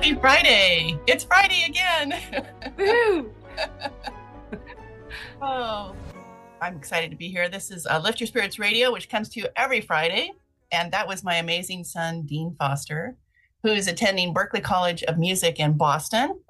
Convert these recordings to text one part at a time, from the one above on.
Happy Friday! It's Friday again. Woo! oh, I'm excited to be here. This is uh, Lift Your Spirits Radio, which comes to you every Friday. And that was my amazing son, Dean Foster, who is attending Berklee College of Music in Boston.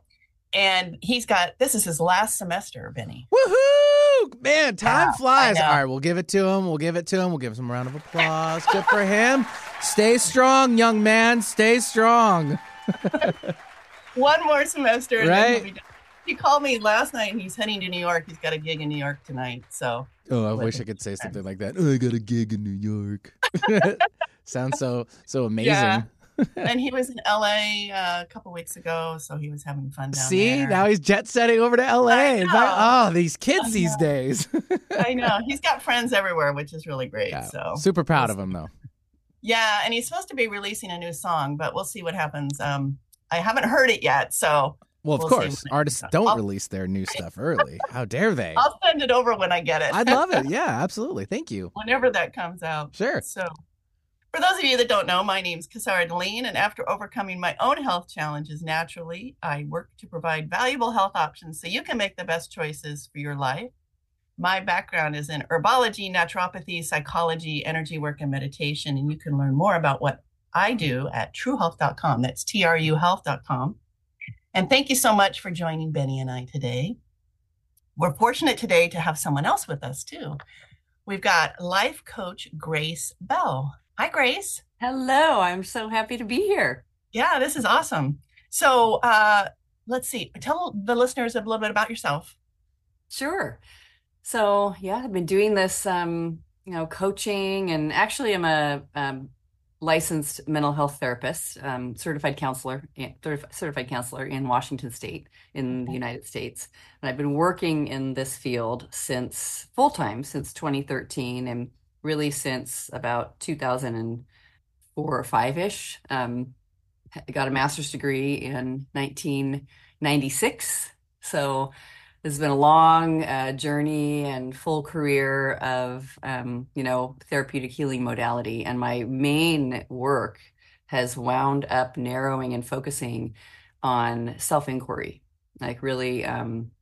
And he's got this is his last semester, Benny. Woohoo! Man, time Yeah, flies. All right, we'll give it to him. We'll give it to him. We'll give him a round of applause. Good for him. Stay strong, young man. Stay strong. One more semester. And then he'll Right. be done. He called me last night and he's heading to New York. He's got a gig in New York tonight. So Oh, I wish I could say something like that. Oh, I got a gig in New York. Sounds so so amazing. Yeah. and he was in LA uh, a couple weeks ago, so he was having fun down See, there. now he's jet setting over to LA. Oh, these kids these days. I know he's got friends everywhere, which is really great. Yeah, So super proud of him though. Yeah, and he's supposed to be releasing a new song, but we'll see what happens. Um, I haven't heard it yet, so Well, of We'll course, artists don't I'll- release their new stuff early. How dare they? I'll send it over when I get it. I'd love it. Yeah, absolutely. Thank you. whenever that comes out. Sure. So, for those of you that don't know, my name's Cassara Deline, and after overcoming my own health challenges naturally, I work to provide valuable health options so you can make the best choices for your life. My background is in herbology, naturopathy, psychology, energy work, and meditation, and you can learn more about what I do at truhealth.com. That's T R U health.com. And thank you so much for joining Benny and I today. We're fortunate today to have someone else with us, too. We've got life coach Grace Bell. Hi, Grace. Hello, I'm so happy to be here. Yeah, this is awesome. So, uh, let's see. Tell the listeners a little bit about yourself. Sure. So, yeah, I've been doing this, um, you know, coaching, and actually, I'm a um, licensed mental health therapist, um, certified counselor, eh, certified counselor in Washington State, in the United States, and I've been working in this field since full time since 2013, and really since about 2004 or five ish. Um, I got a master's degree in 1996. So this has been a long uh, journey and full career of, um, you know, therapeutic healing modality. And my main work has wound up narrowing and focusing on self-inquiry, like really um,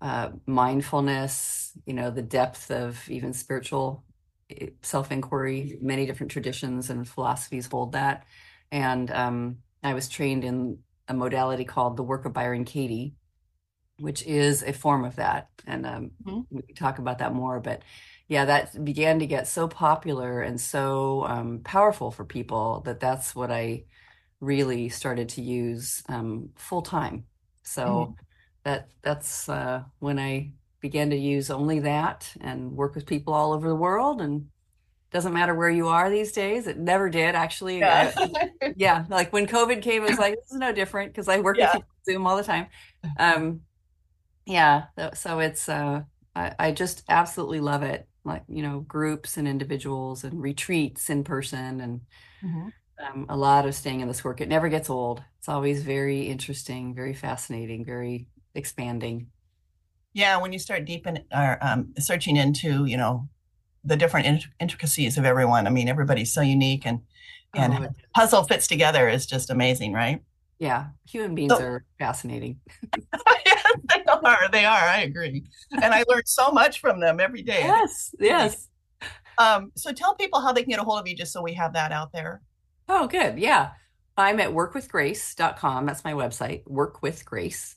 uh, mindfulness, you know, the depth of even spiritual eh, self-inquiry. Many different traditions and philosophies hold that. And um, I was trained in a modality called the work of Byron Katie, which is a form of that. And um, Mhm. we can talk about that more. But yeah, that began to get so popular and so um, powerful for people that that's what I really started to use um, full time. So that that's uh, when I began to use only that and work with people all over the world and doesn't matter where you are these days. It never did actually. Yeah. I- yeah, like when COVID came, it was like this is no different because I work Yeah. with Zoom all the time. Um, yeah, so- it's uh, I, I just absolutely love it. Like you know, groups and individuals and retreats in person and Mhm. um, a lot of staying in this work. It never gets old. It's always very interesting, very fascinating, very expanding. Yeah, when you start deep in, or um, searching into, you know, the different intricacies of everyone. I mean, everybody's so unique, and and Oh, puzzle fits together is just amazing, right? yeah, human beings So- are fascinating. are. They are. I agree, and I learn so much from them every day. Yes, yes. Um, so tell people how they can get a hold of you, just so we have that out there. Oh, good. Yeah. I'm at workwithgrace.com. That's my website, Work with Grace.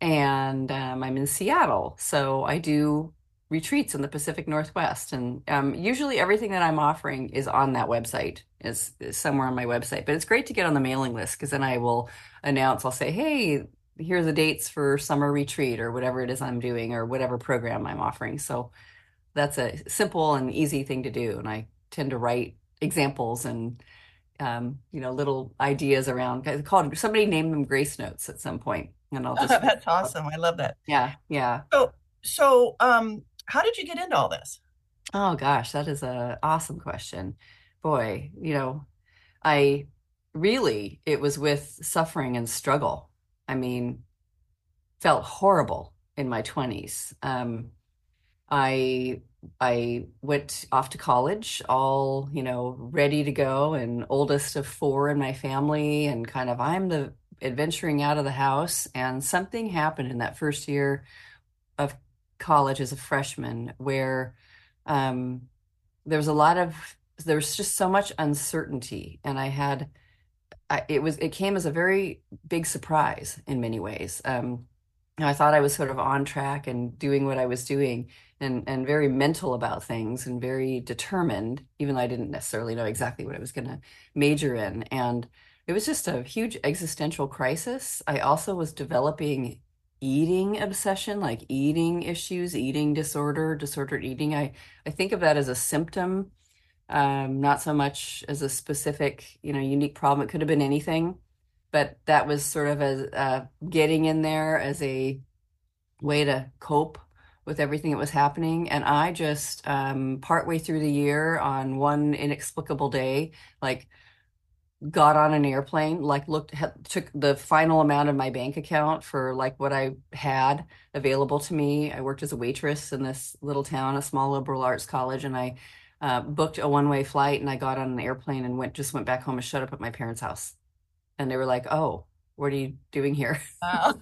And um, I'm in Seattle. So I do retreats in the Pacific Northwest. And um, usually everything that I'm offering is on that website, is, is somewhere on my website. But it's great to get on the mailing list because then I will announce, I'll say, hey, here are the dates for summer retreat or whatever it is I'm doing or whatever program I'm offering. So that's a simple and easy thing to do. And I tend to write examples and um, you know, little ideas around. I called somebody named them grace notes at some point, and I'll just That's awesome. I love that. yeah, yeah. So, so, um, how did you get into all this? Oh gosh, that is a awesome question. Boy, you know, I really it was with suffering and struggle. I mean, felt horrible in my 20s. Um, I I went off to college, all, you know, ready to go and oldest of four in my family and kind of I'm the adventuring out of the house, and something happened in that first year of college as a freshman where um, there was a lot of there was just so much uncertainty, and I had I, it was it came as a very big surprise in many ways. Um, I thought I was sort of on track and doing what I was doing and and very mental about things and very determined, even though I didn't necessarily know exactly what I was going to major in. And it was just a huge existential crisis. I also was developing eating obsession, like eating issues, eating disorder, disordered eating. I, I think of that as a symptom, um, not so much as a specific, you know, unique problem. It could have been anything, but that was sort of a getting in there as a way to cope with everything that was happening. And I just, um, partway through the year on one inexplicable day, like got on an airplane, like looked, took the final amount of my bank account for like what I had available to me. I worked as a waitress in this little town, a small liberal arts college, and I uh, booked a one way flight and I got on an airplane and went, just went back home and shut up at my parents' house. And they were like, oh, what are you doing here? Wow.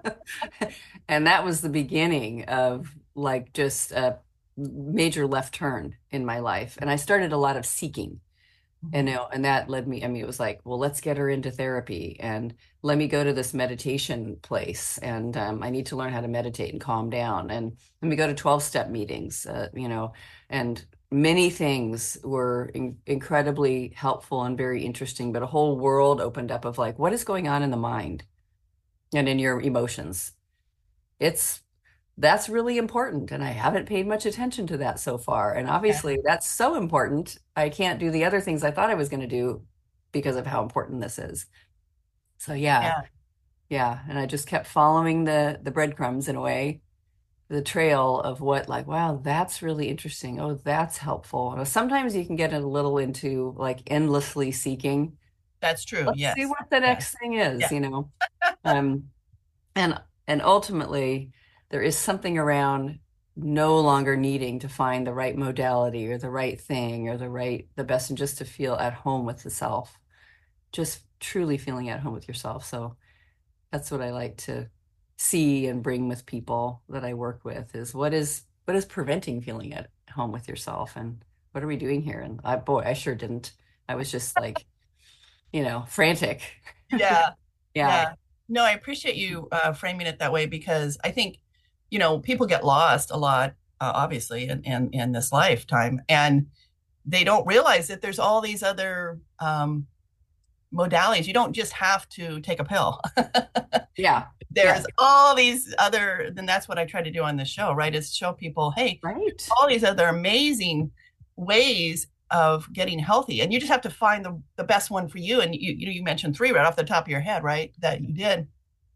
and that was the beginning of like just a major left turn in my life. And I started a lot of seeking you know, and that led me i mean it was like well let's get her into therapy and let me go to this meditation place and um, i need to learn how to meditate and calm down and let me go to 12 step meetings uh, you know and many things were in- incredibly helpful and very interesting but a whole world opened up of like what is going on in the mind and in your emotions. It's that's really important and i haven't paid much attention to that so far and obviously yeah. that's so important i can't do the other things i thought i was going to do because of how important this is. So yeah, yeah. Yeah and i just kept following the the breadcrumbs in a way the trail of what like wow that's really interesting. Oh that's helpful. Sometimes you can get a little into like endlessly seeking. That's true Let's yes see what the next thing is yeah. you know? Um and and ultimately there is something around no longer needing to find the right modality or the right thing or the right the best and just to feel at home with the self. Just truly feeling at home with yourself. So that's what i like to see and bring with people that i work with is what is what is preventing feeling at home with yourself? And what are we doing here? And I, boy i sure didn't. I was just like you know frantic. Yeah. yeah. Yeah. No i appreciate you uh, framing it that way because i think you know, people get lost a lot, uh, obviously, in, in, in this lifetime, and they don't realize that there's all these other um, modalities. You don't just have to take a pill. yeah. There's yeah. all these other, then that's what I try to do on the show, right? Is show people, hey, right. all these other amazing ways of getting healthy. And you just have to find the, the best one for you. And you, you, you mentioned three right off the top of your head, right? That you did.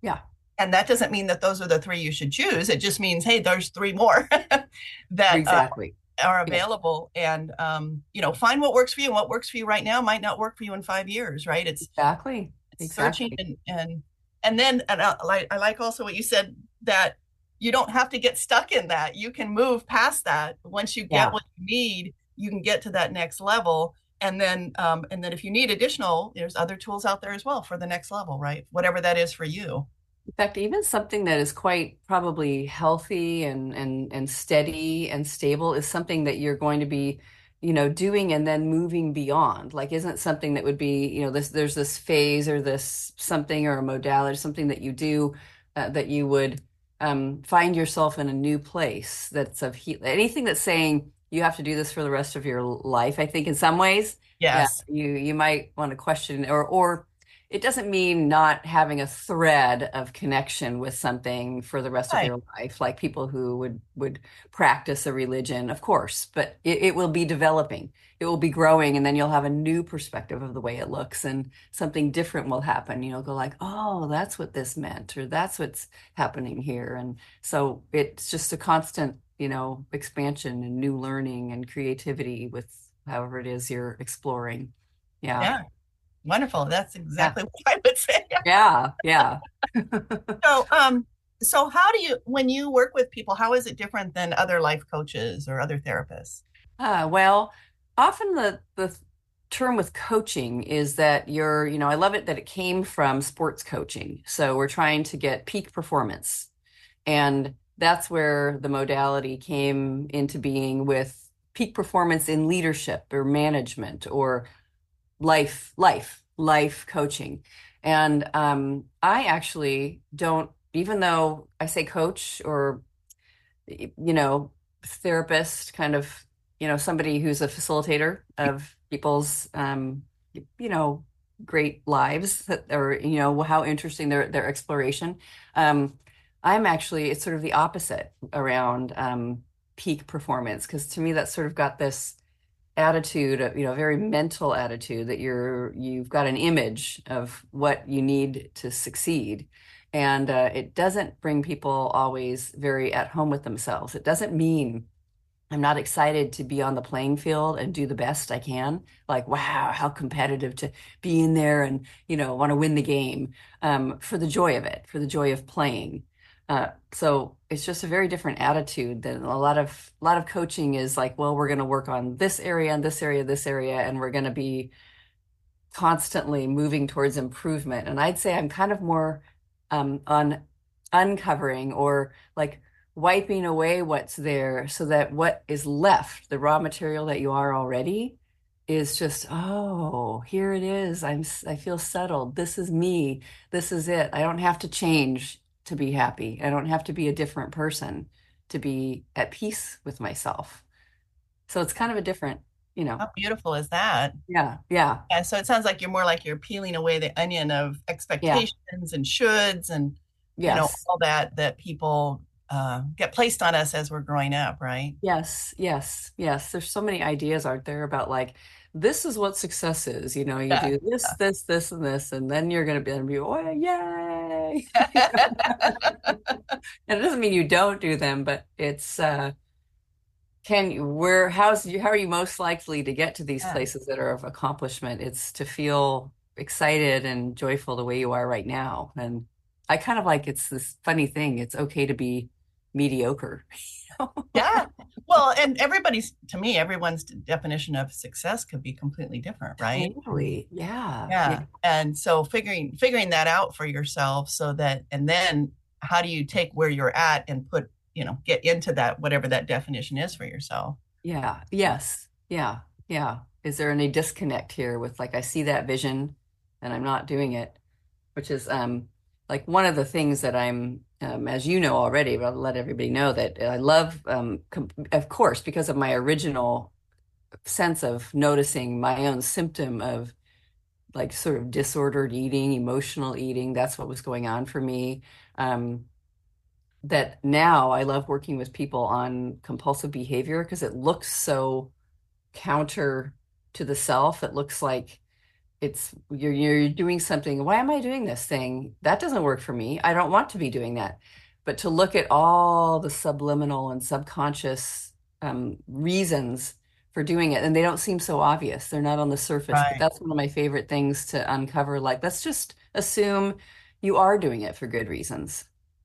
Yeah and that doesn't mean that those are the three you should choose. It just means hey there's three more that uh, exactly. uh, are available. Yeah. and um, you know find what works for you. And what works for you right now might not work for you in five years right? It's exactly, it's exactly. searching and, and and then and I, like, I like also what you said that you don't have to get stuck in that. You can move past that. Once you get yeah. what you need you can get to that next level. And then um, and then if you need additional there's other tools out there as well for the next level right? Whatever that is for you in fact, even something that is quite probably healthy and and and steady and stable is something that you're going to be, you know, doing and then moving beyond. Like, isn't something that would be, you know, this there's this phase or this something or a modality, something that you do uh, that you would um, find yourself in a new place that's of heat. Anything that's saying you have to do this for the rest of your life, I think, in some ways, yes, yeah, you you might want to question or or it doesn't mean not having a thread of connection with something for the rest right. of your life like people who would would practice a religion of course but it, it, will be developing. It will be growing and then you'll have a new perspective of the way it looks and something different will happen. You'll go like oh that's what this meant or that's what's happening here. And so it's just a constant you know expansion and new learning and creativity with however it is you're exploring. Yeah. Yeah Wonderful. That's exactly yeah. what I would say. yeah, yeah. so, um, so how do you, when you work with people, how is it different than other life coaches or other therapists? Uh, well, often the the term with coaching is that you're, you know, I love it that it came from sports coaching. So we're trying to get peak performance. And that's where the modality came into being with peak performance in leadership or management or life, life, life coaching. And um, I actually don't, even though I say coach or, you know, therapist, kind of, you know, somebody who's a facilitator of people's, um, you know, great lives that, or, you know, how interesting their, their exploration. Um, I'm actually, it's sort of the opposite around um, peak performance because to me that's sort of got this attitude you know very mental attitude that you're you've got an image of what you need to succeed. And uh, it doesn't bring people always very at home with themselves. It doesn't mean i'm not excited to be on the playing field and do the best i can. Like wow how competitive to be in there and you know want to win the game um, for the joy of it for the joy of playing uh, so it's just a very different attitude than a lot of a lot of coaching is like, well, we're going to work on this area and this area, this area, and we're going to be constantly moving towards improvement. And I'd say I'm kind of more um, on uncovering or like wiping away what's there so that what is left, the raw material that you are already, is just oh here it is. I'm i feel settled. This is me. This is it. I don't have to change to be happy. I don't have to be a different person to be at peace with myself. So it's kind of a different, you know. How beautiful is that? Yeah, yeah. Yeah. So it sounds like you're more like you're peeling away the onion of expectations yeah. and shoulds and yes. you know all that that people uh, get placed on us as we're growing up, right? Yes, yes, yes. There's so many ideas, aren't there, about like this is what success is. You know, you yeah. do this, yeah. this, this, and this, and then you're going to be, oh, yay. and it doesn't mean you don't do them, but it's, uh, can you, where, how's you, how are you most likely to get to these yeah. places that are of accomplishment? It's to feel excited and joyful the way you are right now. And I kind of like it's this funny thing. It's okay to be mediocre. yeah. Well, and everybody's to me, everyone's definition of success could be completely different, right? Totally. Yeah. yeah. Yeah. And so figuring figuring that out for yourself so that and then how do you take where you're at and put, you know, get into that whatever that definition is for yourself. Yeah. Yes. Yeah. Yeah. Is there any disconnect here with like I see that vision and I'm not doing it, which is um like one of the things that I'm, um, as you know already, but I'll let everybody know that I love, um, com- of course, because of my original sense of noticing my own symptom of like sort of disordered eating, emotional eating. That's what was going on for me. Um, that now I love working with people on compulsive behavior because it looks so counter to the self. It looks like it's you're you're doing something why am i doing this thing? That doesn't work for me. I don't want to be doing that. But to look at all the subliminal and subconscious um, reasons for doing it and they don't seem so obvious. They're not on the surface right. that's one of my favorite things to uncover like let's just assume you are doing it for good reasons.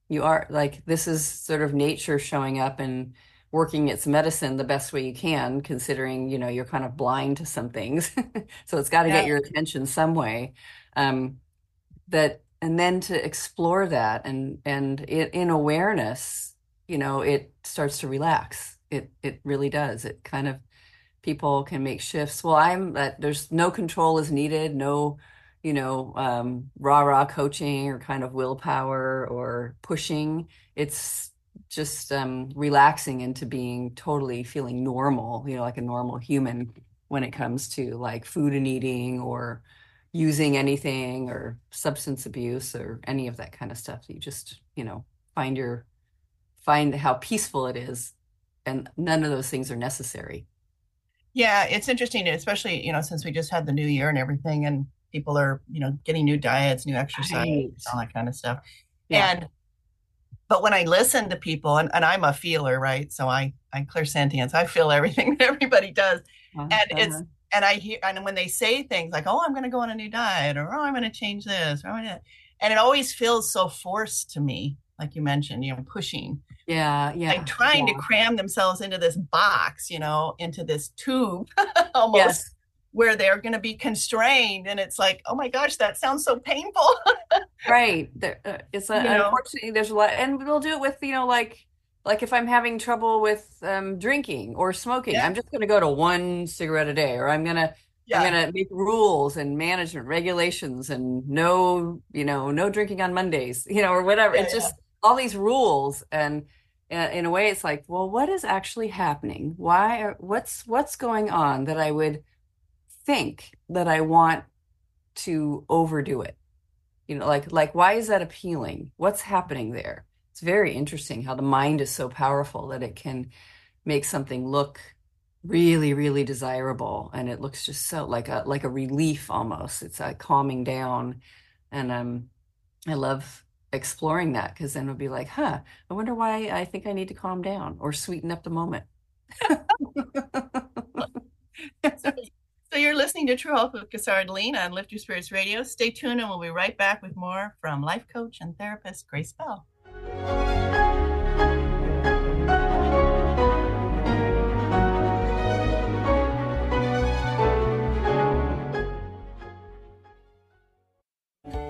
You are like this is sort of nature showing up and working its medicine the best way you can considering you know you're kind of blind to some things. So it's got to yeah. get your attention some way. Um, that and then to explore that and and it, in awareness you know it starts to relax. It it really does. It kind of people can make shifts. Well i'm that there's no control is needed no you know um, rah rah coaching or kind of willpower or pushing. It's just um, relaxing into being totally feeling normal, you know, like a normal human when it comes to like food and eating or using anything or substance abuse or any of that kind of stuff. You just, you know, find your find how peaceful it is and none of those things are necessary. Yeah, it's interesting, especially, you know, since we just had the new year and everything and people are, you know, getting new diets, new exercise, right. all that kind of stuff. Yeah. And but when I listen to people, and, and I'm a feeler, right? So I I clairsentience. I feel everything that everybody does, uh-huh. and it's and I hear and when they say things like, "Oh, I'm going to go on a new diet," or "Oh, I'm going to change this," or and it always feels so forced to me, like you mentioned, you know, pushing. Yeah, yeah. Like trying yeah. to cram themselves into this box, you know, into this tube, almost. Yes where they're going to be constrained and it's like oh my gosh that sounds so painful. Right there uh, it's a, You know? unfortunately there's a lot and we'll do it with you know like like if i'm having trouble with um drinking or smoking Yeah. i'm just going to go to one cigarette a day or i'm going to yeah. i'm going to make rules and management regulations and no you know no drinking on mondays you know or whatever. Yeah, it's just all these rules and uh, in a way it's like well what is actually happening? Why are, what's what's going on that i would think that i want to overdo it. You know like like why is that appealing? What's happening there? It's very interesting how the mind is so powerful that it can make something look really really desirable and it looks just so like a like a relief almost. It's a calming down and um i love exploring that because then it'll be like huh i wonder why i think i need to calm down or sweeten up the moment so you're listening to TruHealth with Cassara Deline on lift your spirits radio. Stay tuned and we'll be right back with more from life coach and therapist grace bell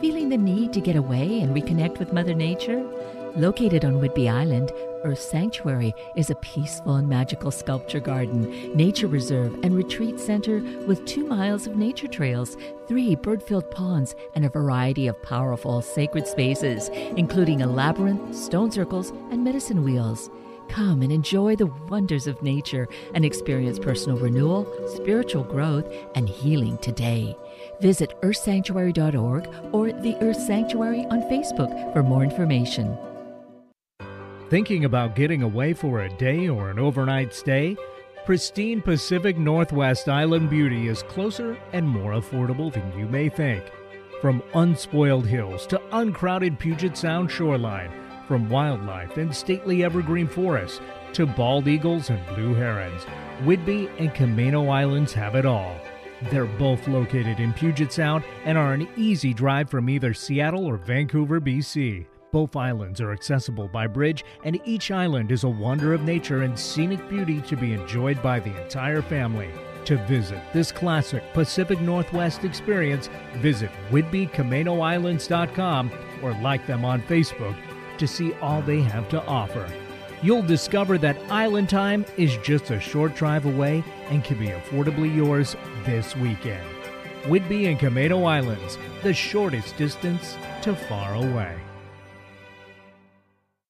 Feeling the need to get away and reconnect with Mother Nature? Located on Whidbey Island, Earth Sanctuary is a peaceful and magical sculpture garden, nature reserve, and retreat center with two miles of nature trails, three bird filled ponds, and a variety of powerful sacred spaces, including a labyrinth, stone circles, and medicine wheels. Come and enjoy the wonders of nature and experience personal renewal, spiritual growth, and healing today. Visit earthsanctuary.org or the Earth Sanctuary on Facebook for more information. Thinking about getting away for a day or an overnight stay? Pristine Pacific Northwest Island Beauty is closer and more affordable than you may think. From unspoiled hills to uncrowded Puget Sound shoreline, from wildlife and stately evergreen forests to bald eagles and blue herons, Whidbey and Camano Islands have it all. They're both located in Puget Sound and are an easy drive from either Seattle or Vancouver, BC. Both islands are accessible by bridge, and each island is a wonder of nature and scenic beauty to be enjoyed by the entire family. To visit this classic Pacific Northwest experience, visit WhidbeyCamanoIslands.com or like them on Facebook to see all they have to offer. You'll discover that Island Time is just a short drive away and can be affordably yours this weekend. Whidbey and Camano Islands, the shortest distance to far away.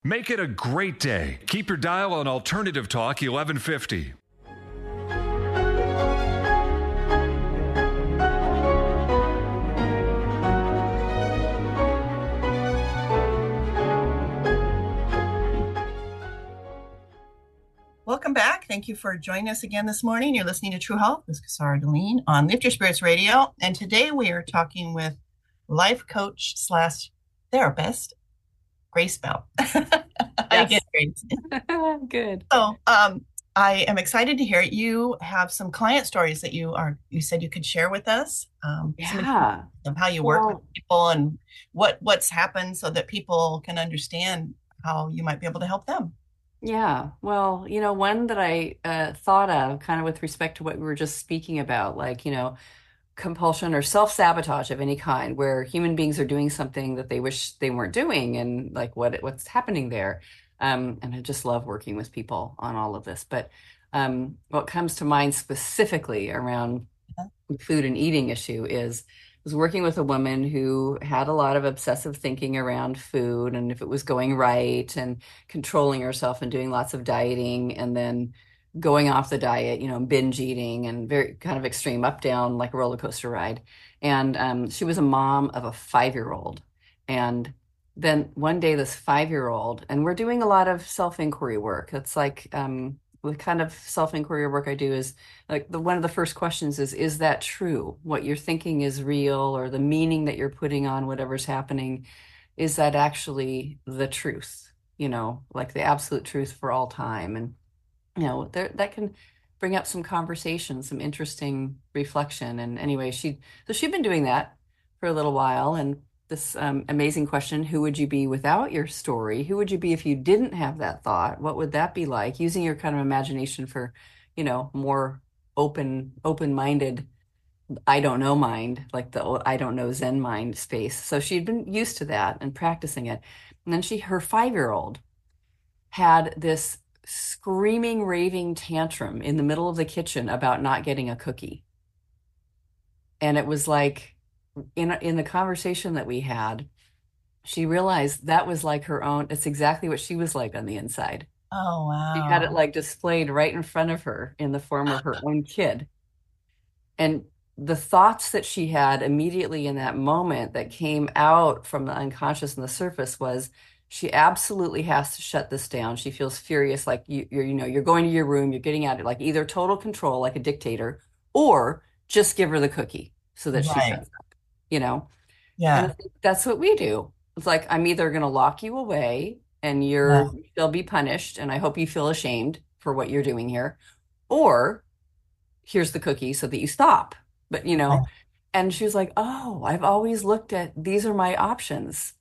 Make it a great day. Keep your dial on Alternative Talk 1150. Welcome back. Thank you for joining us again this morning. You're listening to TruHealth with Cassara Deline on Lift Your Spirits Radio. And today we are talking with life coach slash therapist, Grace Bell. I Yes. Grace. Good. So um, I am excited to hear it. You have some client stories that you are you said you could share with us. Um, some Yeah. of how you work Well- with people and what what's happened so that people can understand how you might be able to help them. Yeah, well, you know, one that I uh, thought of kind of with respect to what we were just speaking about, like, you know, compulsion or self-sabotage of any kind, where human beings are doing something that they wish they weren't doing, and like what what's happening there. Um, and I just love working with people on all of this. But um, what comes to mind specifically around the food and eating issue is was working with a woman who had a lot of obsessive thinking around food and if it was going right and controlling herself and doing lots of dieting and then going off the diet, you know, binge eating and very kind of extreme up down like a roller coaster ride. And um, she was a mom of a five year old. And then one day, this five year old, and we're doing a lot of self inquiry work. It's like um, the kind of self inquiry work I do is like the one of the first questions is is that true? What you're thinking is real, or the meaning that you're putting on whatever's happening, is that actually the truth? You know, like the absolute truth for all time, and you know, there that can bring up some conversation, some interesting reflection. And anyway, she so she'd been doing that for a little while, and this um, amazing question who would you be without your story? Who would you be if you didn't have that thought? What would that be like? Using your kind of imagination for you know more open open minded i don't know mind like the i don't know zen mind space. So she'd been used to that and practicing it. And then she her five year old had this screaming raving tantrum in the middle of the kitchen about not getting a cookie. And it was like in in the conversation that we had, she realized that was like her own. It's exactly what she was like on the inside. Oh wow! She had it like displayed right in front of her in the form of her own kid, and the thoughts that she had immediately in that moment that came out from the unconscious and the surface was she absolutely has to shut this down she feels furious like you, are you know you're going to your room you're getting at it like either total control like a dictator or just give her the cookie so that right. she shuts up you know? Yeah. that's what we do. It's like, I'm either going to lock you away and you're, yeah. you'll be punished. And I hope you feel ashamed for what you're doing here. Or here's the cookie so that you stop. But, you know, and she was like, oh, I've always looked at these are my options.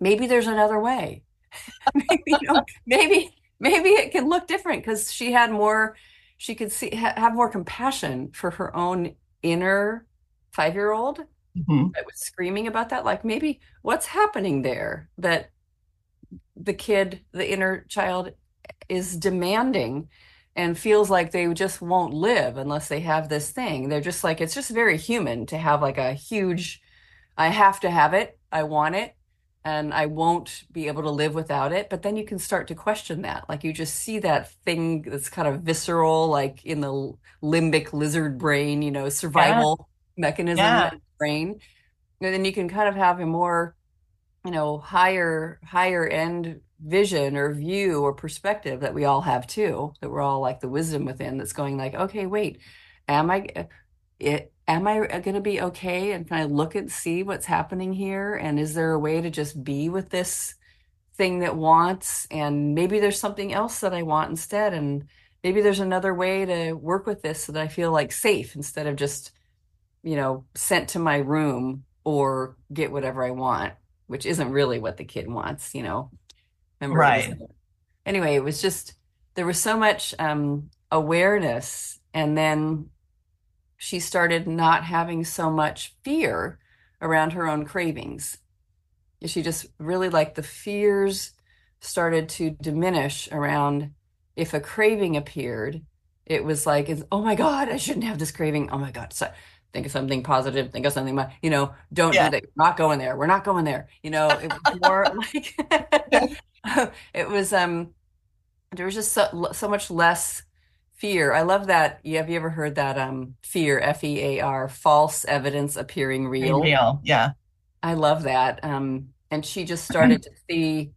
Maybe there's another way. maybe, you know, maybe, maybe it can look different because she had more, she could see, ha- have more compassion for her own inner five year old mm-hmm. that was screaming about that like maybe what's happening there that the kid the inner child is demanding and feels like they just won't live unless they have this thing they're just like it's just very human to have like a huge i have to have it i want it and I won't be able to live without it. But then you can start to question that. Like you just see that thing that's kind of visceral, like in the limbic lizard brain, you know, survival yeah. mechanism yeah brain and then you can kind of have a more you know higher higher end vision or view or perspective that we all have too that we're all like the wisdom within that's going like okay wait am i uh, it am i uh, going to be okay? And can I look and see what's happening here? And is there a way to just be with this thing that wants? And maybe there's something else that i want instead and maybe there's another way to work with this so that i feel like safe instead of just you know, sent to my room or get whatever I want, which isn't really what the kid wants, you know. Remember right. anyway, it was just there was so much um, awareness, and then she started not having so much fear around her own cravings. She just really like the fears started to diminish around if a craving appeared. It was like, oh my God, I shouldn't have this craving. Oh my God. So think of something positive, think of something, you know, don't yeah. do that. We're not going there. We're not going there. You know, it was more like, it was, um, there was just so, so much less fear. I love that. Have you ever heard that, um, fear, F E A R, false evidence appearing real? Real. Yeah. I love that. Um, and she just started to see,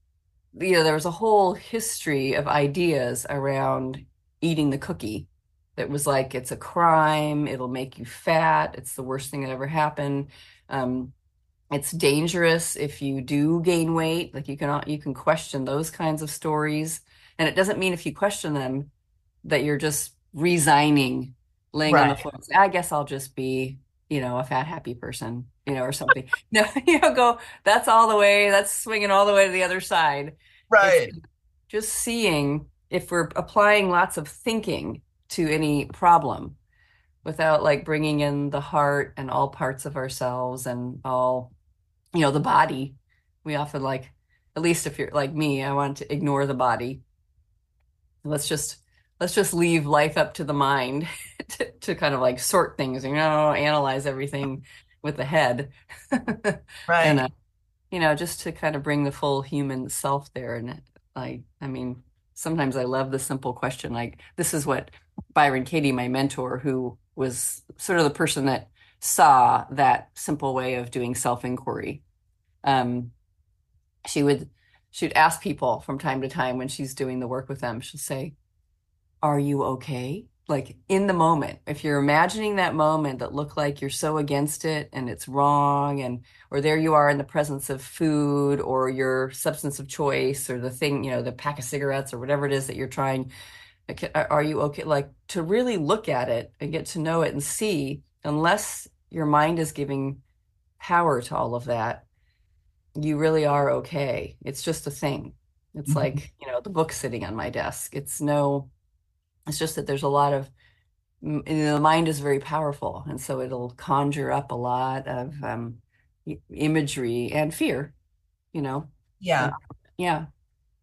you know, there was a whole history of ideas around eating the cookie that was like it's a crime. It'll make you fat. It's the worst thing that ever happened. Um, it's dangerous if you do gain weight. Like you can you can question those kinds of stories. And it doesn't mean if you question them that you're just resigning laying right. on the floor say, i guess i'll just be you know a fat happy person you know or something. No you know go that's all the way that's swinging all the way to the other side. Right. it's just seeing if we're applying lots of thinking to any problem without like bringing in the heart and all parts of ourselves and all you know the body. We often like at least if you're like me i want to ignore the body. Let's just let's just leave life up to the mind to, to kind of like sort things you know analyze everything with the head. Right. and uh, you know just to kind of bring the full human self there. And like i mean sometimes i love the simple question like this is what Byron Katie, my mentor, who was sort of the person that saw that simple way of doing self inquiry. Um, she would she would ask people from time to time when she's doing the work with them. She'll say, are you okay? Like in the moment, if you're imagining that moment that looked like you're so against it and it's wrong, and or there you are in the presence of food or your substance of choice or the thing, you know, the pack of cigarettes or whatever it is that you're trying, are you okay? Like to really look at it and get to know it and see, unless your mind is giving power to all of that, you really are okay. It's just a thing. It's Mm-hmm. like, you know, the book sitting on my desk. It's no, it's just that there's a lot of, m- you know, the mind is very powerful. And so it'll conjure up a lot of um, imagery and fear, you know? Yeah. Yeah.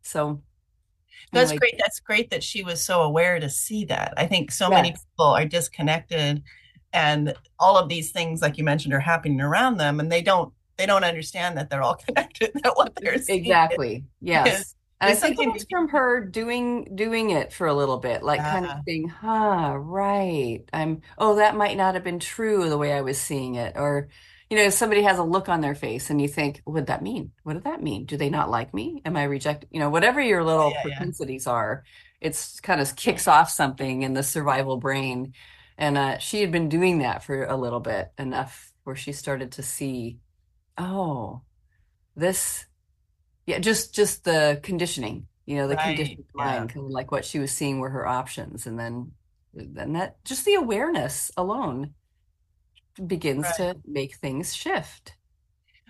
So, That's anyway, great. That's great that she was so aware to see that. I think so many people are disconnected and all of these things like you mentioned are happening around them and they don't they don't understand that they're all connected that what they're seeing exactly. is, Yes. And I think it was from her doing doing it for a little bit, like kind of yeah being, huh, right. I'm, oh, that might not have been true the way I was seeing it. Or, you know, somebody has a look on their face and you think, what did that mean? What did that mean? Do they not like me? Am I rejected? You know, whatever your little yeah yeah propensities are, it's kind of kicks off something in the survival brain. And uh, she had been doing that for a little bit, enough where she started to see, oh, this. Yeah, just just the conditioning, you know, the right conditioned yeah mind, kind of like what she was seeing were her options, and then then that just the awareness alone begins right to make things shift.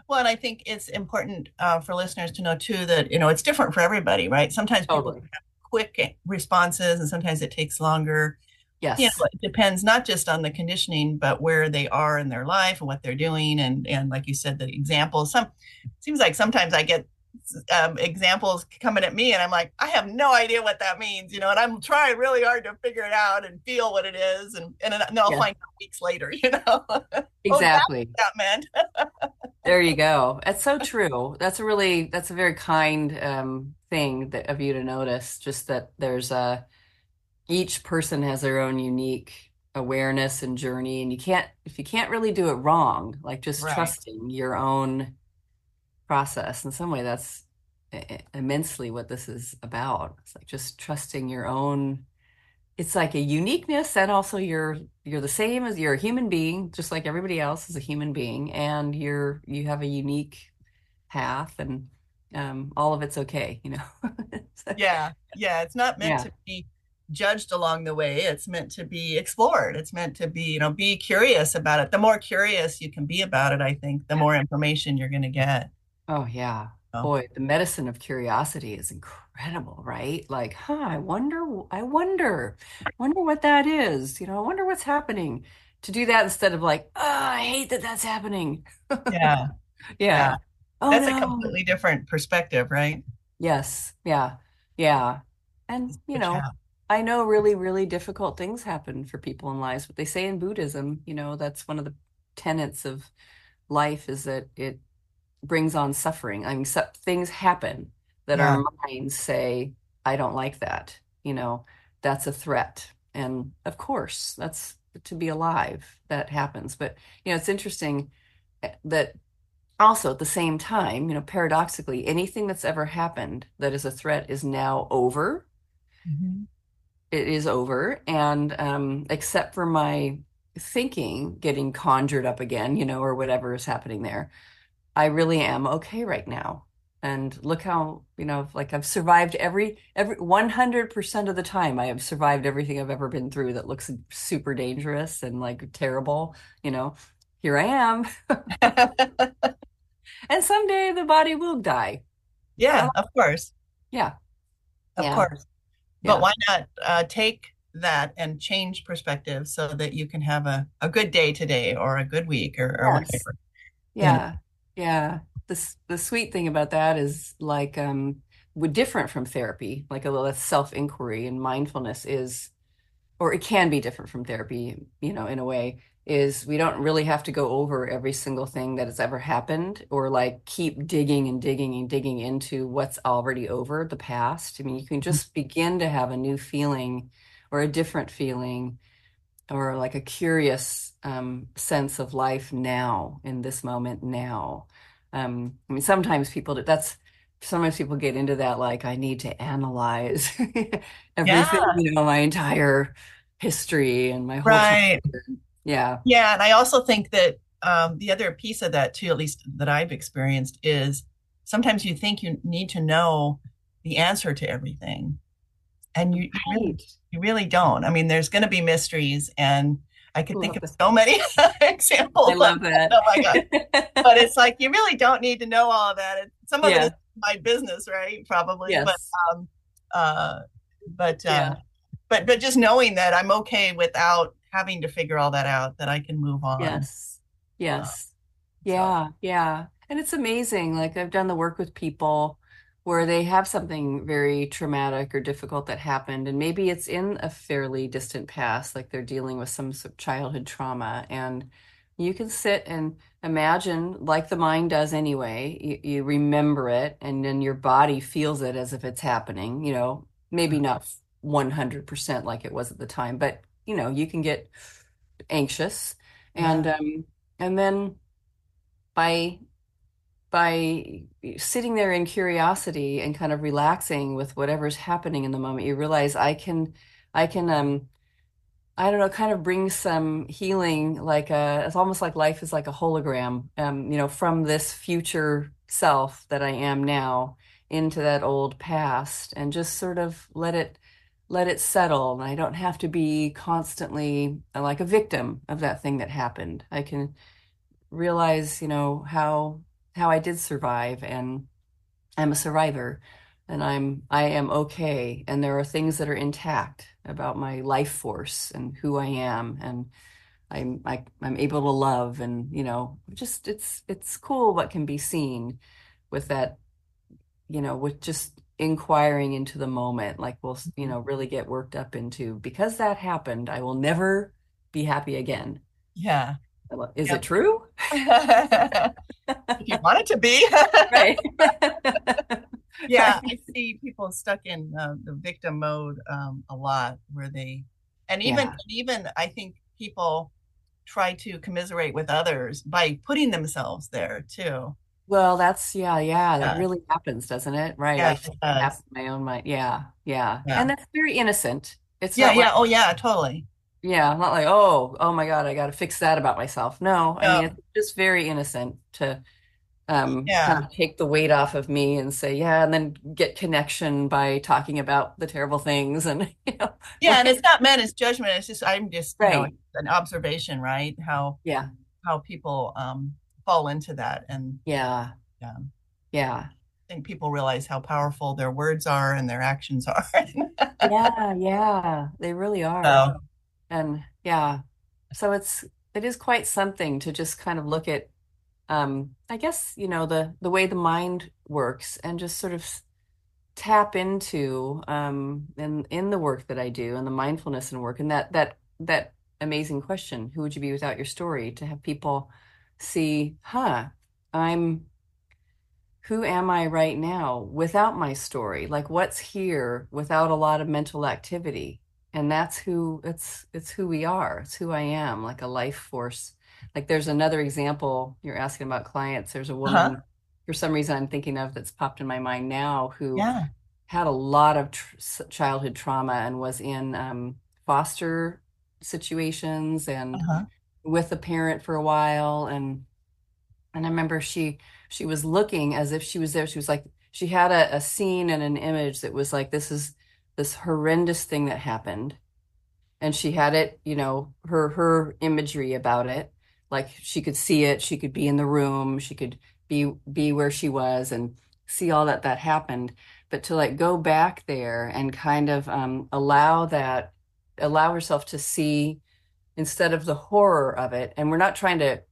well and I think it's important uh, for listeners to know too that you know it's different for everybody right sometimes people Totally. have quick responses and sometimes it takes longer you Yes. know, it depends not just on the conditioning, but where they are in their life and what they're doing, and and like you said, the examples. Some seems like sometimes I get um, examples coming at me, and I'm like, I have no idea what that means, you know, and I'm trying really hard to figure it out and feel what it is, and and then I'll Yeah. find out weeks later, you know, oh, Exactly. what that meant. There you go. That's so true. That's a really that's a very kind um thing that of you to notice, just that there's a each person has their own unique awareness and journey, and you can't if you can't really do it wrong, like just Right. trusting your own process. In some way, that's immensely what this is about. It's like just trusting your own. It's like a uniqueness, and also you're you're the same as you're a human being, just like everybody else is a human being, and you're you have a unique path, and um, all of it's okay, you know. So, Yeah, yeah, it's not meant yeah, to be judged along the way. It's meant to be explored. It's meant to be, you know, be curious about it. The more curious you can be about it, I think, the more information you're going to get. Oh yeah, So, boy, the medicine of curiosity is incredible, right? Like, huh, I wonder, I wonder, wonder what that is. You know, I wonder what's happening. To do that instead of like, oh, I hate that that's happening. yeah, yeah. Yeah. Oh That's a no. completely different perspective, right? Yes. Yeah. Yeah. And, you Good know, job. I know really, really difficult things happen for people in lives, but they say in Buddhism, you know, that's one of the tenets of life is that it brings on suffering. I mean, so, things happen that Yeah, our minds say, I don't like that. You know, that's a threat. And of course, that's to be alive, that happens. But, you know, it's interesting eh, that also at the same time, you know, paradoxically, anything that's ever happened that is a threat is now over. Mhm. It is over. And um, except for my thinking getting conjured up again, you know, or whatever is happening there, I really am okay right now. And look how, you know, like I've survived every every 100% of the time I have survived everything I've ever been through that looks super dangerous and like terrible, you know. Here I am. And someday the body will die. Yeah, of course, yeah. of Yeah. course. But Yeah. why not uh, take that and change perspective so that you can have a, a good day today or a good week or, or Yes. whatever. Yeah. Yeah. The the sweet thing about that is like um w- different from therapy, like a little self-inquiry and mindfulness is or it can be different from therapy, you know, in a way, is we don't really have to go over every single thing that has ever happened or like keep digging and digging and digging into what's already over the past. I mean, you can just begin to have a new feeling or a different feeling or like a curious um, sense of life now in this moment now. Um, I mean, sometimes people do, that's sometimes people get into that like I need to analyze everything, Yeah. you know, my entire history and my whole Right. Yeah. Yeah, and I also think that um, the other piece of that too, at least that I've experienced, is sometimes you think you need to know the answer to everything, and you you really, Right. you really don't. I mean, there's going to be mysteries, and I could think of so many examples. I love that. Oh my God. But it's like you really don't need to know all of that. Some of it Yeah. is my business, right? Probably, but Yes. um, uh, but uh, Yeah. but but just knowing that I'm okay without having to figure all that out, that I can move on. Yes. Yes. so- Yeah. Yeah. And it's amazing. Like I've done the work with people where they have something very traumatic or difficult that happened, and maybe it's in a fairly distant past, like they're dealing with some sort of childhood trauma. And you can sit and imagine, like the mind does anyway, you, you remember it, and then your body feels it as if it's happening, you know, maybe not 100% like it was at the time, but you know, you can get anxious. And um, and then by by sitting there in curiosity and kind of relaxing with whatever's happening in the moment, you realize I can I can um I don't know, kind of bring some healing, like a, it's almost like life is like a hologram, um, you know, from this future self that I am now into that old past and just sort of let it let it settle. And I don't have to be constantly like a victim of that thing that happened. I can realize, you know, how how I did survive and I'm a survivor and I'm I am okay and there are things that are intact about my life force and who I am and I'm I, I'm able to love and you know just it's it's cool what can be seen with that you know with just inquiring into the moment like we'll you know mm-hmm. really get worked up into because that happened I will never be happy again Yeah. is Yep. it true if you want it to be. right yeah, I see people stuck in uh, the victim mode um, a lot, where they, and even Yeah. even I think people try to commiserate with others by putting themselves there too. Well, that's yeah, yeah, that Yeah. really happens, doesn't it? Right. Yeah, I it think does. it my own mind. Yeah, yeah. Yeah. And that's very innocent. It's Yeah, yeah, like, oh yeah, totally. Yeah, not like, oh, oh my God, I got to fix that about myself. No, I mean, it's just very innocent to um Yeah. kind of take the weight off of me and say, yeah, and then get connection by talking about the terrible things and you know, Yeah, and it's not meant as judgment. It's just I'm just you know an observation, right? How yeah, how people um, fall into that, and yeah, Yeah. yeah. I think people realize how powerful their words are and their actions are. Yeah, yeah, they really are. So, And yeah, so it's it is quite something to just kind of look at um I guess, you know, the the way the mind works and just sort of tap into um in in the work that I do and the mindfulness and work and that that that amazing question, who would you be without your story? To have people see, huh, I'm who am I right now without my story? Like what's here without a lot of mental activity? And that's who it's it's who we are. It's who I am, like a life force. Like there's another example you're asking about clients. There's a woman Uh-huh. for some reason I'm thinking of that's popped in my mind now who yeah, had a lot of tr childhood trauma and was in um, foster situations and uh-huh. with a parent for a while and and I remember she she was looking as if she was there she was like she had a, a scene and an image that was like this is this horrendous thing that happened. And she had it you know her her imagery about it. Like she could see it. She could be in the room. She could be be where she was and see all that that happened. But to like go back there and kind of um, allow that allow herself to see instead of the horror of it and we're not trying to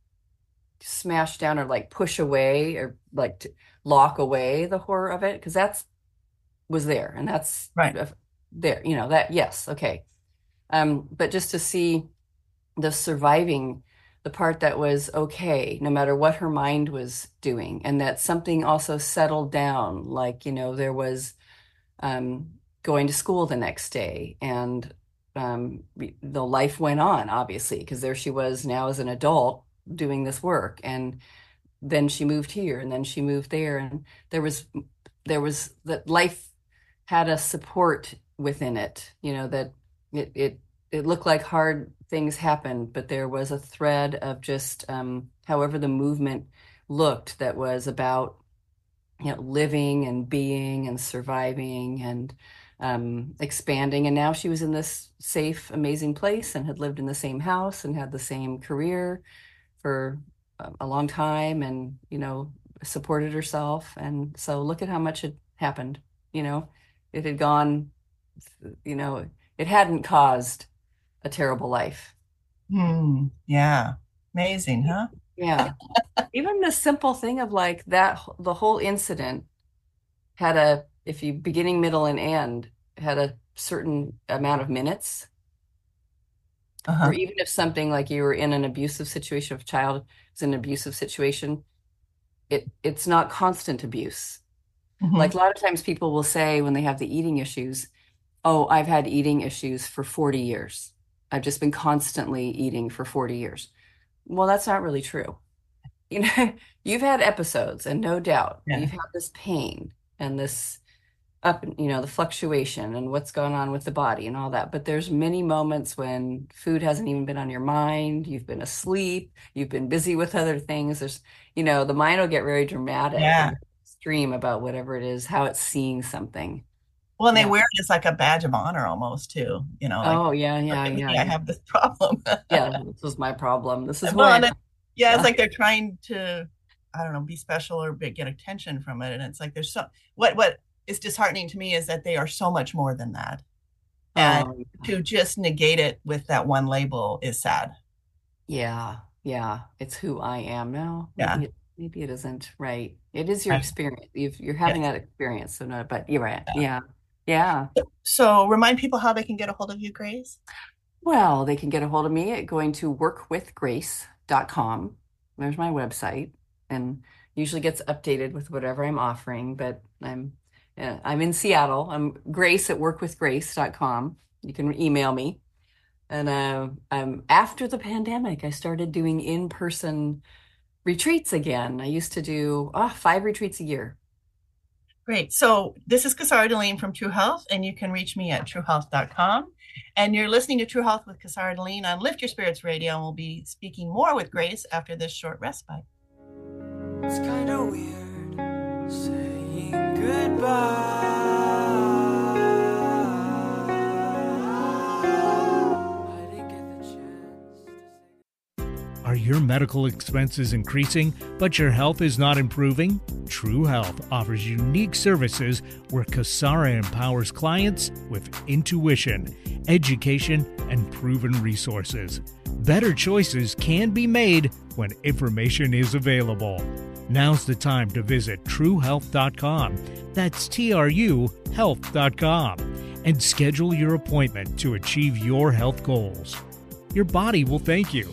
smash down or like push away or like lock away the horror of it because that's was there and that's Right. there you know that yes okay um but just to see the surviving the part that was okay no matter what her mind was doing and that something also settled down like you know there was um going to school the next day and um the life went on obviously because there she was now as an adult doing this work and then she moved here and then she moved there and there was there was that life had a support within it. You know that it it it looked like hard things happened, but there was a thread of just um, however the movement looked that was about you know living and being and surviving and um, expanding. And now she was in this safe, amazing place and had lived in the same house and had the same career for a long time and, you know, supported herself. And so look at how much had happened. You know, it had gone, you know, it hadn't caused a terrible life. Hmm. Yeah. Amazing, huh? Yeah. Even the simple thing of like that, the whole incident had a, if you beginning, middle, and end had a certain amount of minutes. Uh-huh. Or even if something like you were in an abusive situation, if a child is in an abusive situation, it it's not constant abuse. Mhm. Like a lot of times people will say when they have the eating issues, oh, I've had eating issues for 40 years. I've just been constantly eating for 40 years. Well, that's not really true. You know, you've had episodes and no doubt Yeah. you've had this pain and this up, you know, the fluctuation and what's going on with the body and all that. But there's many moments when food hasn't even been on your mind, you've been asleep, you've been busy with other things. There's, you know, the mind will get very dramatic Yeah. Extreme about whatever it is, how it's seeing something. Well, and they Yeah. wear it as like a badge of honor almost too. You know, like Oh, yeah, yeah, me, yeah. I have this problem. yeah, this was my problem. This is Well, it- yeah, Yeah. it's like they're trying to, I don't know, be special or be, get attention from it. And it's like there's so what what is disheartening to me is that they are so much more than that. And Oh, to just negate it with that one label is sad. yeah, yeah. It's who I am now. Yeah. Maybe it isn't right. It is your experience. You've, you're having that experience. So no, but you're right. Yeah. Yeah. So remind people how they can get a hold of you, Grace. Well, they can get a hold of me at going to workwithgrace.com. There's my website and usually gets updated with whatever I'm offering, but I'm uh, I'm in Seattle. I'm Grace at workwithgrace.com. You can email me. And uh, um, after the pandemic, I started doing in-person retreats again. I used to do oh, five retreats a year. Great. So this is Kasara Deline from TruHealth, and you can reach me at truhealth.com. And you're listening to TruHealth with Kasara Deline on Lift Your Spirits Radio, and we'll be speaking more with Grace after this short respite. It's kinda weird saying goodbye. Are your medical expenses increasing, but your health is not improving? TruHealth offers unique services where Kasara empowers clients with intuition, education, and proven resources. Better choices can be made when information is available. Now's the time to visit truhealth.com. That's T R U health.com and schedule your appointment to achieve your health goals. Your body will thank you.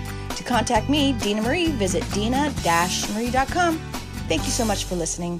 To contact me, Dina Marie, visit dina-marie.com. Thank you so much for listening.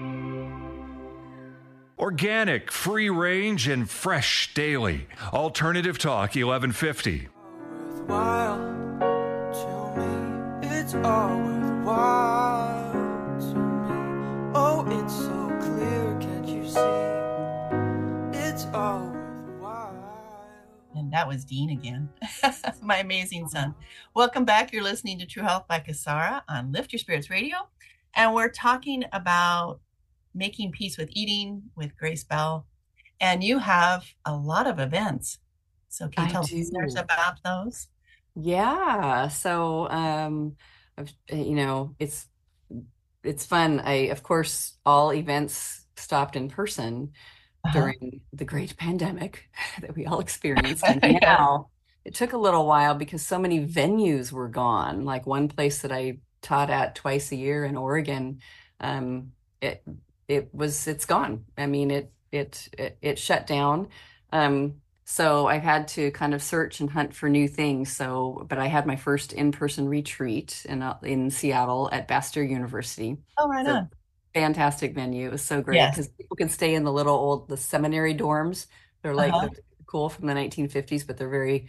Organic, free range, and fresh daily. Alternative Talk 1150. worthwhile to me. It's all worthwhile to me. Oh, it's so clear, can't you see? It's all worthwhile. And that was Dean again, my amazing son. Welcome back. You're listening to TruHealth by Kasara on Lift Your Spirits Radio. And we're talking about making peace with eating with Grace Bell. And you have a lot of events. So can you I tell listeners about those? Yeah. So, um, I've, uh, you know, it's it's fun. I, of course, all events stopped in person Uh-huh. during the great pandemic that we all experienced. And Yeah. now it took a little while because so many venues were gone. Like one place that I taught at twice a year in Oregon, um, it it was it's gone. I mean, it it it, it shut down. Um, so I've had to kind of search and hunt for new things. So, but I had my first in-person retreat in uh, in Seattle at Bastyr University Oh, right So- on. fantastic venue. It was so great Yes. because people can stay in the little old the seminary dorms. They're like Uh-huh. they're cool from the 1950s, but they're very,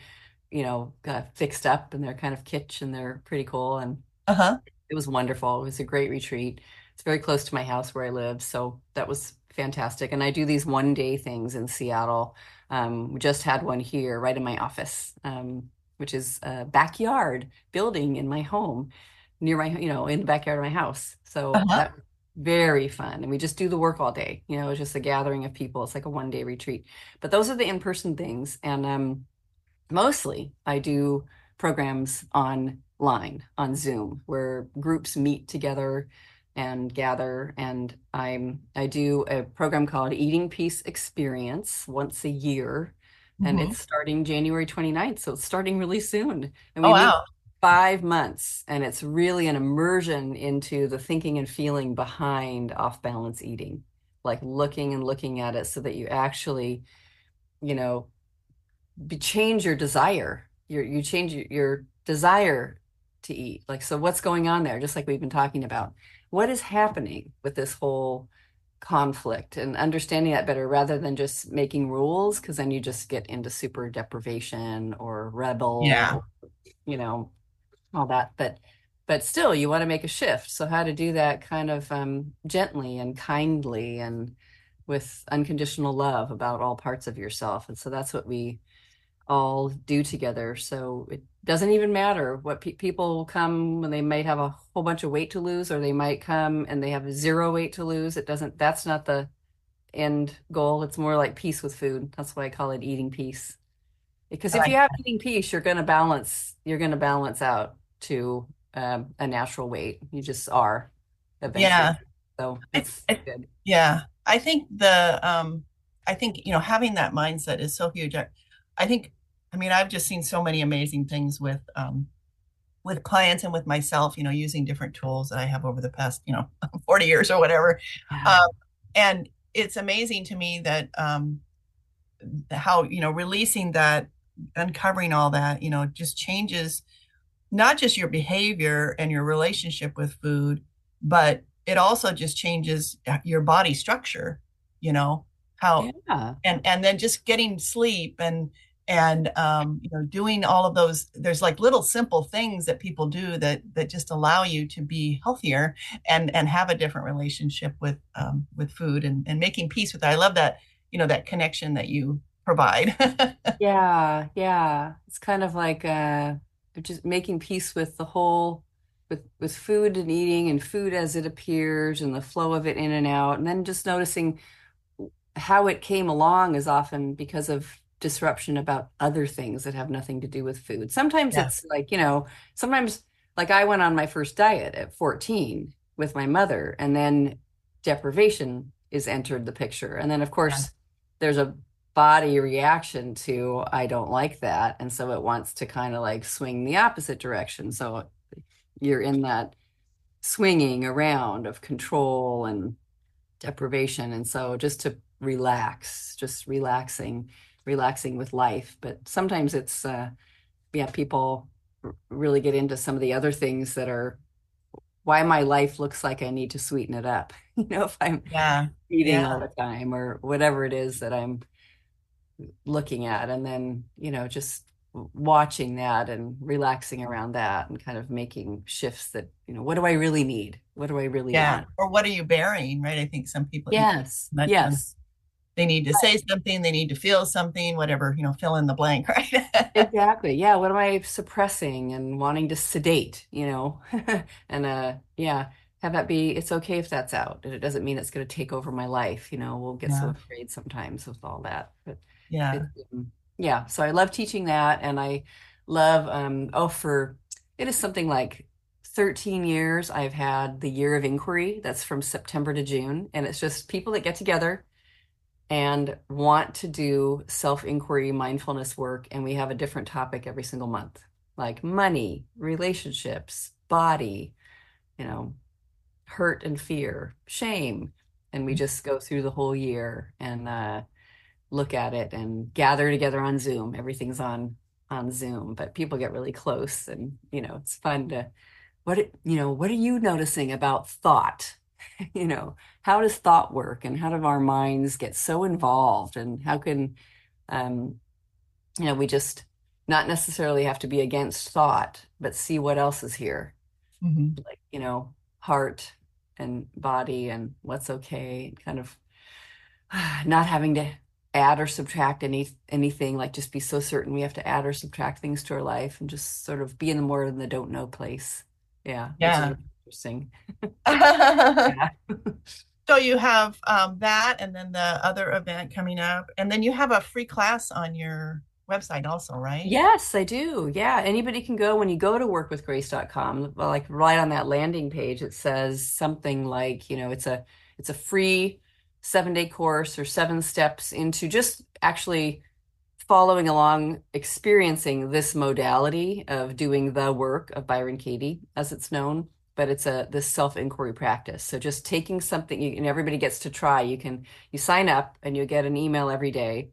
you know, uh, fixed up and they're kind of kitsch and they're pretty cool. And Uh huh. it was wonderful. It was a great retreat. It's very close to my house where I live, so that was fantastic. And I do these one day things in Seattle. Um, we just had one here right in my office, um, which is a backyard building in my home, near my, you know, in the backyard of my house. So Uh-huh. that very fun. And we just do the work all day. You know, it's just a gathering of people. It's like a one day retreat. But those are the in-person things. And um, mostly I do programs online on Zoom where groups meet together and gather and I'm I do a program called Eating Peace Experience once a year and Mhm. it's starting January 29th so it's starting really soon. And we Oh, wow. five months and it's really an immersion into the thinking and feeling behind off balance eating like looking and looking at it so that you actually you know be, change your desire. Your you change your desire to eat. Like so what's going on there? Just like we've been talking about what is happening with this whole conflict and understanding that better rather than just making rules? Because then you just get into super deprivation or rebel Yeah. you know all that. But but still you want to make a shift. So how to do that kind of um, gently and kindly and with unconditional love about all parts of yourself. And so that's what we all do together so it doesn't even matter what pe- people come when they might have a whole bunch of weight to lose or they might come and they have zero weight to lose it doesn't that's not the end goal it's more like peace with food that's why i call it eating peace because if you have eating peace you're going to balance you're going to balance out to um, a natural weight you just are eventually Yeah. so I- it's good Yeah, I think the um, I think you know having that mindset is so huge. I, I think, I mean, I've just seen so many amazing things with um, with clients and with myself. You know, using different tools that I have over the past you know forty years or whatever. Um, and it's amazing to me that um, how you know releasing that, uncovering all that, you know, just changes not just your behavior and your relationship with food, but it also just changes uh, your body structure. You know how yeah and and then just getting sleep and and um, you know doing all of those there's like little simple things that people do that that just allow you to be healthier and and have a different relationship with um, with food and and making peace with it i love that you know that connection that you provide. Yeah, yeah. It's kind of like uh just making peace with the whole with with food and eating and food as it appears and the flow of it in and out. And then just noticing how it came along is often because of disruption about other things that have nothing to do with food. Sometimes Yeah. it's like, you know, sometimes like I went on my first diet at 14 with my mother and then deprivation is entered the picture. And then of course there's a body reaction to I don't like that and so it wants to kind of like swing the opposite direction. So you're in that swinging around of control and deprivation and so just to relax just relaxing relaxing with life but sometimes it's uh yeah people r- really get into some of the other things that are why my life looks like I need to sweeten it up you know, if I'm Yeah. eating Yeah. all the time or whatever it is that I'm looking at. And then, you know, just watching that and relaxing around that and kind of making shifts that, you know, what do I really need? What do I really Yeah. want? Or what are you burying, right? I think some people Yes. Yes. They need to say something, they need to feel something, whatever, you know, fill in the blank, right? Exactly. Yeah. What am I suppressing and wanting to sedate, you know? And uh yeah, have that be it's okay if that's out. And it doesn't mean it's going to take over my life, you know. We'll get so afraid sometimes with all that. But yeah. um, yeah, so I love teaching that and I love um oh for it is something like 13 years I've had the year of inquiry that's from September to June and it's just people that get together and want to do self-inquiry mindfulness work and we have a different topic every single month like money relationships body you know hurt and fear shame. And we just go through the whole year and uh, look at it and gather together on zoom. Everything's on on zoom but people get really close and you know it's fun to what you know what are you noticing about thought you know how does thought work and how do our minds get so involved and how can um you know we just not necessarily have to be against thought but see what else is here Mhm. like you know heart and body and what's okay kind of not having to add or subtract any anything like just be so certain we have to add or subtract things to our life and just sort of be in the more in the don't know place yeah Yeah. Interesting yeah So you have um, that and then the other event coming up. And then you have a free class on your website also, right? Yes, I do. Yeah, anybody can go when you go to workwithgrace.com, well, like right on that landing page, it says something like, you know, it's a it's a free seven day course or seven steps into just actually following along, experiencing this modality of doing the work of Byron Katie, as it's known. But it's a this self-inquiry practice. So just taking something, you, and everybody gets to try. You can you sign up and you get an email every day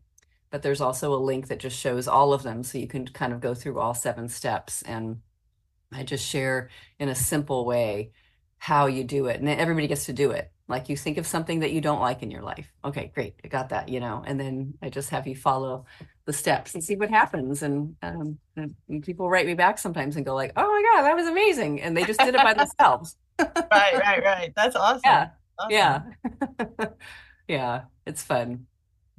but there's also a link that just shows all of them. So you can kind of go through all seven steps. And i just share in a simple way how you do it. And everybody gets to do it. Like you think of something that you don't like in your life. Okay great. I got that you know? And then i just have you follow the steps and see what happens and, um, and people write me back sometimes and go like oh my god that was amazing and they just did it by themselves Right, right, right. That's awesome. yeah Awesome. yeah yeah it's fun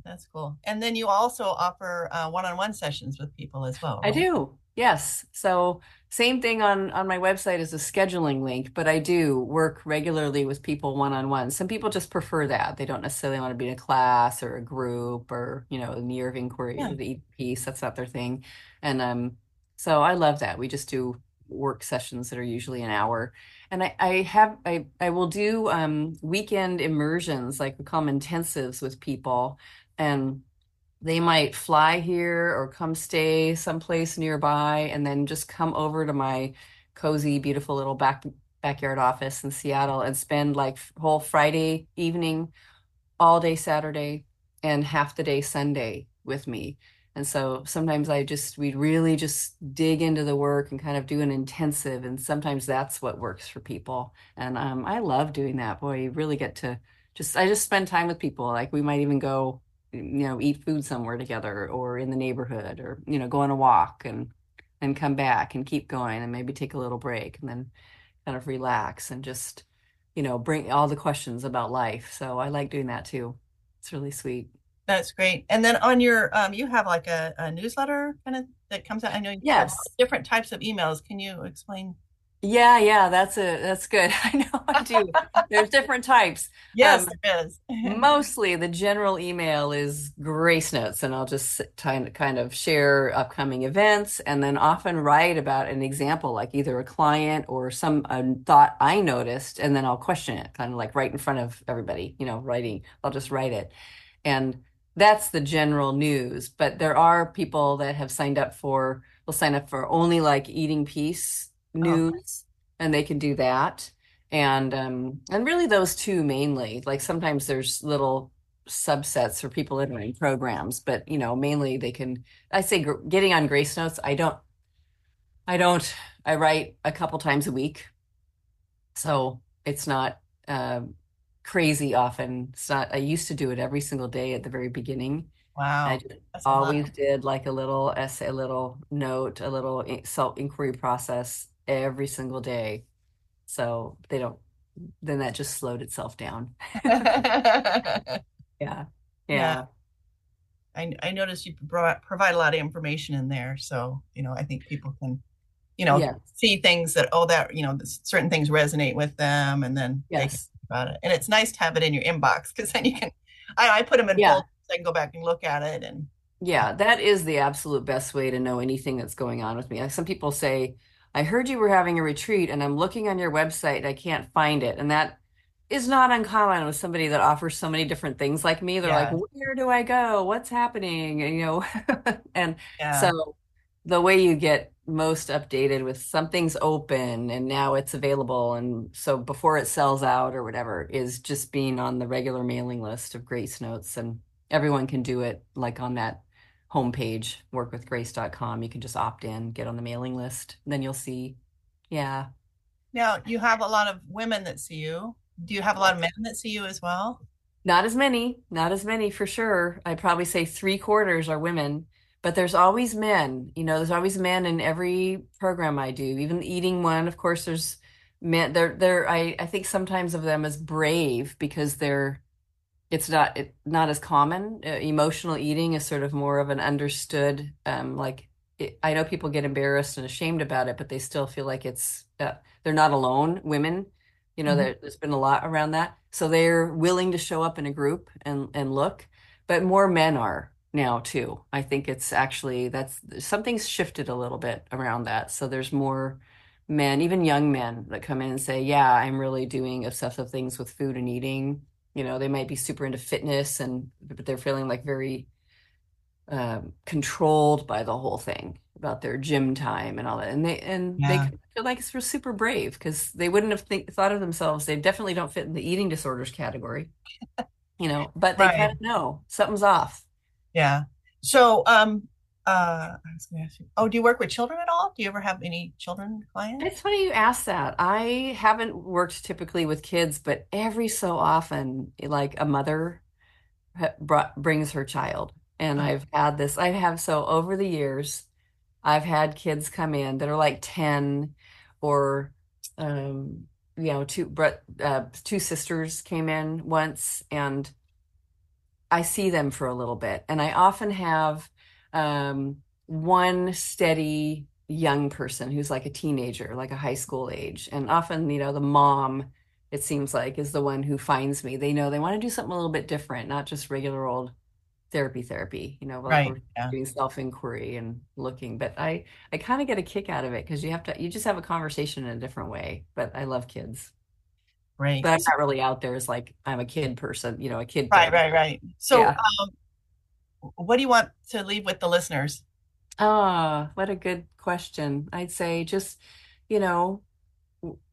That's cool. And then you also offer uh, one-on-one sessions with people as well. I do. Yes. So same thing on on my website is a scheduling link, but I do work regularly with people one on one. Some people just prefer that. They don't necessarily want to be in a class or a group or, you know, the year of inquiry Yeah. or the peace. That's not their thing. And um so I love that. We just do work sessions that are usually an hour. And I, I have I I will do um weekend immersions, like we call them intensives with people. And they might fly here or come stay someplace nearby and then just come over to my cozy, beautiful little back backyard office in Seattle and spend like whole Friday evening, all day Saturday, and half the day Sunday with me. And so sometimes I just we really just dig into the work and kind of do an intensive, and sometimes that's what works for people. And um, I love doing that. Boy, you really get to just I just spend time with people. Like we might even go you know eat food somewhere together or in the neighborhood or you know go on a walk and and come back and keep going and maybe take a little break and then kind of relax and just you know bring all the questions about life so i like doing that too it's really sweet That's great. And then on your, um, you have like a, a newsletter kind of that comes out. I know you have Yes. different types of emails. Can you explain? Yeah yeah that's a that's good i know i do there's different types Yes, Um, there is. Mostly the general email is grace notes, and I'll just kind of kind of share upcoming events and then often write about an example, like either a client or some a thought I noticed, and then I'll question it, kind of like right in front of everybody, you know, writing. I'll just write it. And that's the general news. But there are people that have signed up for, will sign up for only like eating peace news, and they can do that and um and really those two mainly like sometimes there's little subsets for people are programs but you know mainly they can i say gr- getting on grace notes i don't i don't i write a couple times a week so it's not um crazy often. It's not, I used to do it every single day at the very beginning. Wow. I just That's a lot. always did like a little essay, a little note, a little self-inquiry process every single day. So they don't, then that just slowed itself down. Yeah. Yeah. Yeah. I, I noticed you pro- provide a lot of information in there. So, you know, I think people can, you know, Yes. see things that, oh, that, you know, certain things resonate with them and then Yes. about it. And it's nice to have it in your inbox because then you can, I, I put them in Yeah. folders. I can go back and look at it and Yeah, that is the absolute best way to know anything that's going on with me. Like some people say, I heard you were having a retreat and I'm looking on your website and I can't find it. And that is not uncommon with somebody that offers so many different things like me. They're like, where do I go? What's happening? And, you know, and yeah. so the way you get most updated with something's open and now it's available. And so before it sells out or whatever is just being on the regular mailing list of Grace Notes. And everyone can do it like on that homepage, workwithgrace.com. You can just opt in, get on the mailing list. Then you'll see. Yeah. Now you have a lot of women that see you. Do you have a lot of men that see you as well? Not as many, not as many for sure. I'd probably say three quarters are women, but there's always men. You know, there's always men in every program I do. Even the eating one, of course, there's men. They're they're I I think sometimes of them as brave because they're it's not it, not as common. Uh, emotional eating is sort of more of an understood um like it, I know people get embarrassed and ashamed about it, but they still feel like it's uh, they're not alone. Women, you know, Mhm. there, there's been a lot around that, so they're willing to show up in a group and and look. But more men are now too. I think it's actually that's something's shifted a little bit around that. So there's more men, even young men, that come in and say, "Yeah, I'm really doing obsessive things with food and eating." You know, they might be super into fitness and but they're feeling like very um, controlled by the whole thing about their gym time and all that. And they and Yeah. they feel like it's super brave because they wouldn't have think, thought of themselves. They definitely don't fit in the eating disorders category, you know. But they Right. kind of know something's off. Yeah. So, um, uh, I was going to ask you, oh, do you work with children at all? Do you ever have any children clients? It's funny you ask that. I haven't worked typically with kids, but every so often, like a mother brought, brings her child. And I've had this, I have so over the years, I've had kids come in that are like 10 or, um, you know, two, uh, two sisters came in once and I see them for a little bit. And I often have, um, one steady young person who's like a teenager, like a high school age. And often, you know, the mom, it seems like, is the one who finds me. They know they want to do something a little bit different, not just regular old therapy therapy, you know, like Right. Yeah. doing self-inquiry and looking. But I I kind of get a kick out of it because you have to you just have a conversation in a different way. But I love kids. right But I'm not really out there as like I'm a kid person, you know, a kid Right, therapist. right, right. So, Yeah. um, what do you want to leave with the listeners? Ah, what a good question. I'd say just, you know,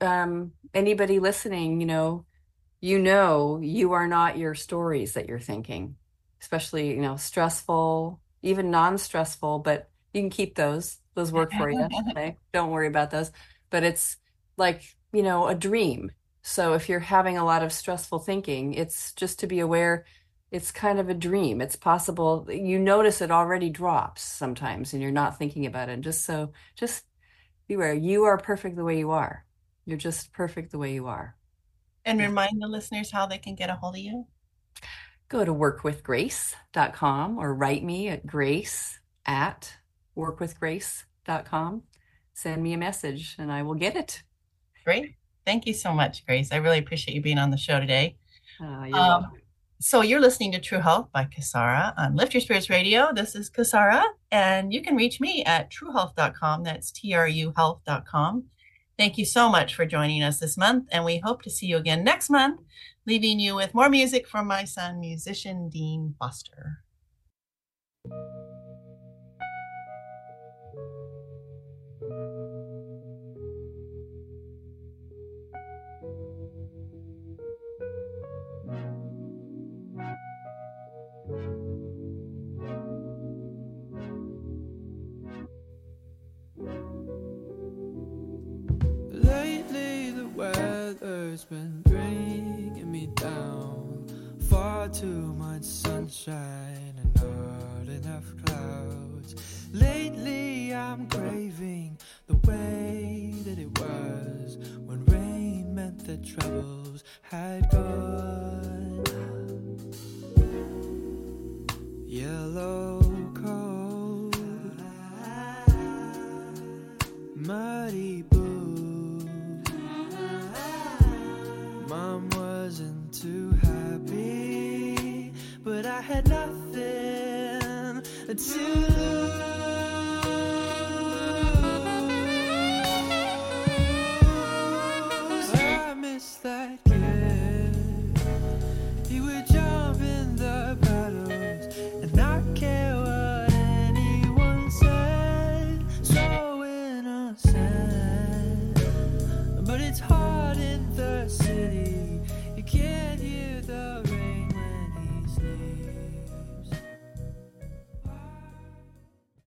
um, anybody listening, you know, you know, you are not your stories that you're thinking, especially, you know, stressful, even non-stressful, but you can keep those. Those work for you. Okay. Don't worry about those. But it's like, you know, a dream. So if you're having a lot of stressful thinking, it's just to be aware it's kind of a dream. It's possible you notice it already drops sometimes and you're not thinking about it. And just so, just beware. You are perfect the way you are. You're just perfect the way you are. And remind the listeners how they can get a hold of you. Go to workwithgrace.com or write me at grace at workwithgrace.com. Send me a message and I will get it. Great. Thank you so much, Grace. I really appreciate you being on the show today. Uh. So you're listening to TruHealth by Kasara on Lift Your Spirits Radio. This is Kasara, and you can reach me at truhealth.com. That's T-R-U health.com. Thank you so much for joining us this month, and we hope to see you again next month, leaving you with more music from my son, musician Dean Foster. Been bringing me down. Far too much sunshine and not enough clouds. Lately, I'm craving the way that it was when rain meant that troubles had gone. to